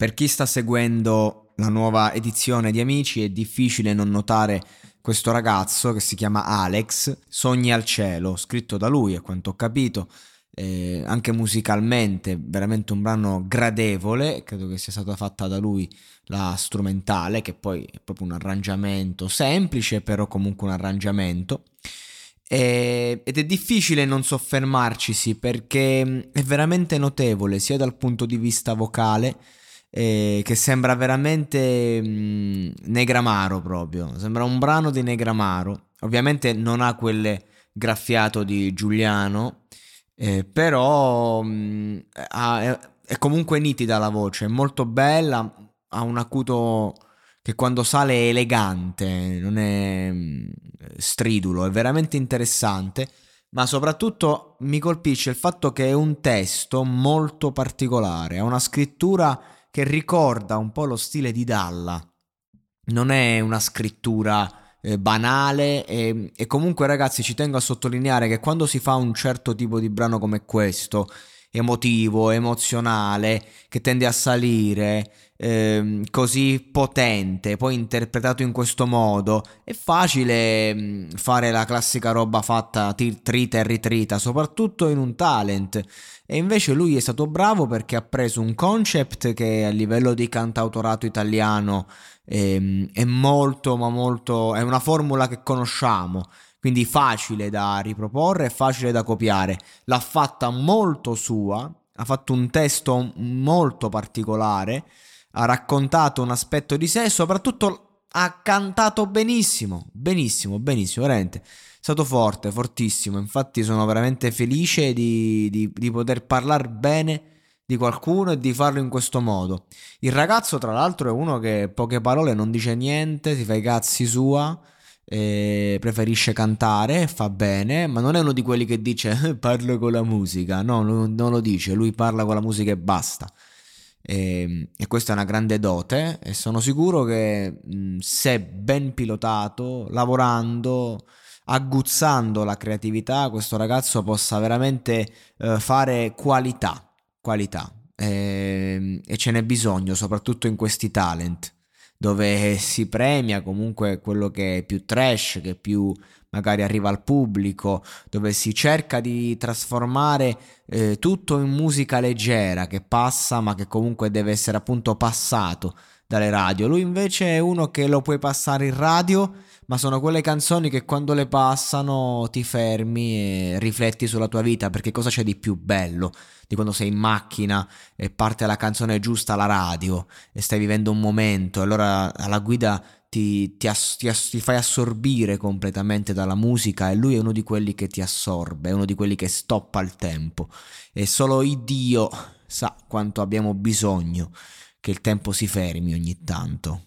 Per chi sta seguendo la nuova edizione di Amici è difficile non notare questo ragazzo che si chiama Alex, Sogni al cielo, scritto da lui a quanto ho capito, eh, anche musicalmente veramente un brano gradevole, credo che sia stata fatta da lui la strumentale, che poi è proprio un arrangiamento semplice, però comunque un arrangiamento. Ed è difficile non soffermarcisi perché è veramente notevole sia dal punto di vista vocale, eh, che sembra veramente mh, Negramaro proprio, sembra un brano di Negramaro, ovviamente non ha quelle graffiato di Giuliano, eh, però mh, ha, è, è, comunque nitida la voce, è molto bella, ha un acuto che quando sale è elegante, non è mh, stridulo, è veramente interessante ma soprattutto mi colpisce il fatto che è un testo molto particolare, ha una scrittura che ricorda un po' lo stile di Dalla. Non è una scrittura eh, banale e, e comunque ragazzi ci tengo a sottolineare che quando si fa un certo tipo di brano come questo, emotivo, emozionale, che tende a salire, ehm, così potente, poi interpretato in questo modo, è facile mh, fare la classica roba fatta trita e ritrita, soprattutto in un talent. E invece lui è stato bravo perché ha preso un concept che a livello di cantautorato italiano ehm, è molto, ma molto, è una formula che conosciamo quindi facile da riproporre facile da copiare. L'ha fatta molto sua, ha fatto un testo molto particolare, ha raccontato un aspetto di sé e soprattutto ha cantato benissimo, benissimo, benissimo, veramente. È stato forte, fortissimo. Infatti sono veramente felice di, di, di poter parlare bene di qualcuno e di farlo in questo modo. Il ragazzo, tra l'altro, è uno che poche parole non dice niente, si fa i cazzi sua preferisce cantare, fa bene, ma non è uno di quelli che dice parlo con la musica, no, non lo dice, lui parla con la musica e basta. E, ehm, e questa è una grande dote e sono sicuro che se ben pilotato, lavorando, aguzzando la creatività, questo ragazzo possa veramente eh, fare qualità, qualità. E, ehm, e ce n'è bisogno, soprattutto in questi talent dove si premia comunque quello che è più trash, che più magari arriva al pubblico, dove si cerca di trasformare eh, tutto in musica leggera che passa ma che comunque deve essere appunto passato dalle radio. Lui invece è uno che lo puoi passare in radio, ma sono quelle canzoni che quando le passano ti fermi e rifletti sulla tua vita, perché cosa c'è di più bello? di quando sei in macchina e parte la canzone giusta alla radio e stai vivendo un momento, allora alla guida ti, ti, ass- ti, ass- ti, fai assorbire completamente dalla musica e lui è uno di quelli che ti assorbe, è uno di quelli che stoppa il tempo e solo Dio sa quanto abbiamo bisogno che il tempo si fermi ogni tanto.